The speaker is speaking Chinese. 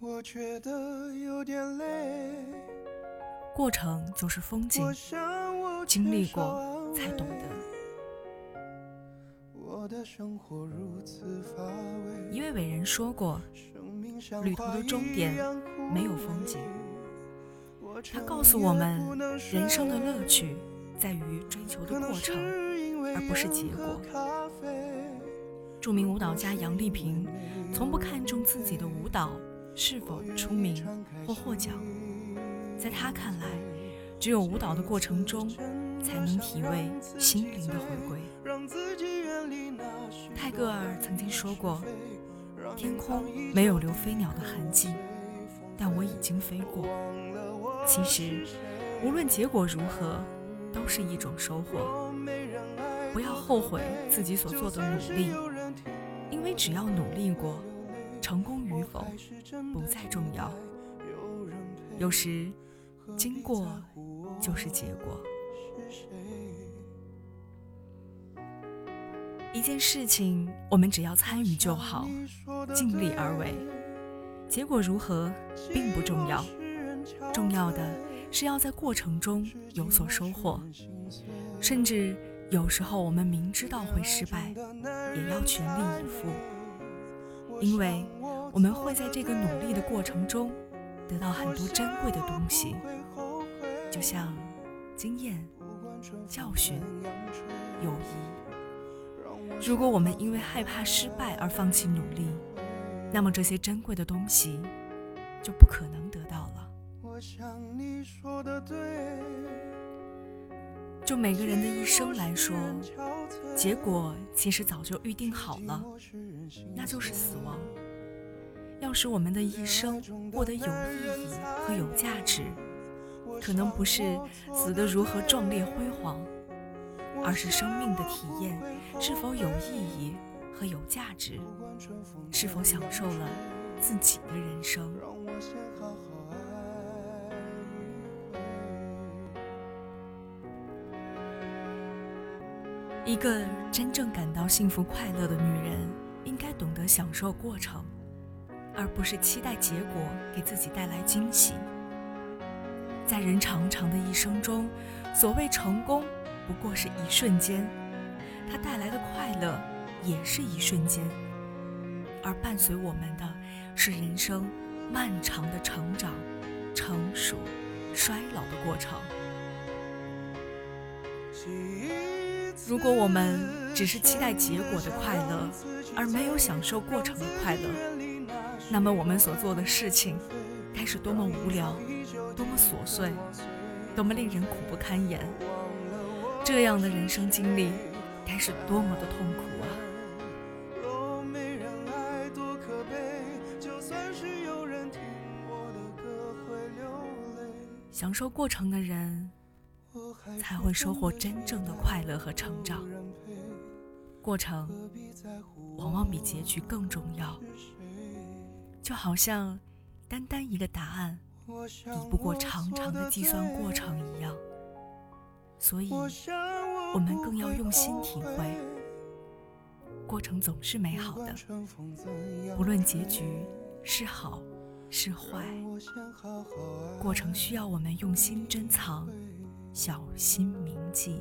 我觉得有点累。过程就是风景，经历过才懂得。一位伟人说过：“旅途的终点没有风景。”他告诉我们，人生的乐趣在于追求的过程，而不是结果。著名舞蹈家杨丽萍从不看重自己的舞蹈是否出名或获奖，在他看来，只有舞蹈的过程中，才能体味心灵的回归。泰戈尔曾经说过：“天空没有留飞鸟的痕迹，但我已经飞过。”其实，无论结果如何，都是一种收获。不要后悔自己所做的努力，因为只要努力过，成功与否不再重要。有时，经过就是结果。一件事情，我们只要参与就好，尽力而为，结果如何并不重要。重要的是要在过程中有所收获，甚至有时候我们明知道会失败，也要全力以赴，因为我们会在这个努力的过程中得到很多珍贵的东西，就像经验、教训、友谊。如果我们因为害怕失败而放弃努力，那么这些珍贵的东西就不可能得到了。就每个人的一生来说，结果其实早就预定好了，那就是死亡。要使我们的一生过得有意义和有价值，可能不是死得如何壮烈辉煌，而是生命的体验是否有意义和有价值，是否享受了自己的人生。一个真正感到幸福快乐的女人，应该懂得享受过程，而不是期待结果给自己带来惊喜。在人长长的一生中，所谓成功不过是一瞬间，它带来的快乐也是一瞬间，而伴随我们的是人生漫长的成长、成熟、衰老的过程。如果我们只是期待结果的快乐，而没有享受过程的快乐，那么我们所做的事情该是多么无聊，多么琐碎，多么令人苦不堪言！这样的人生经历该是多么的痛苦啊！享受过程的人。才会收获真正的快乐和成长。过程往往比结局更重要，就好像单单一个答案抵不过长长的计算过程一样。所以，我们更要用心体会，过程总是美好的，不论结局是好是坏，过程需要我们用心珍藏。小心铭记。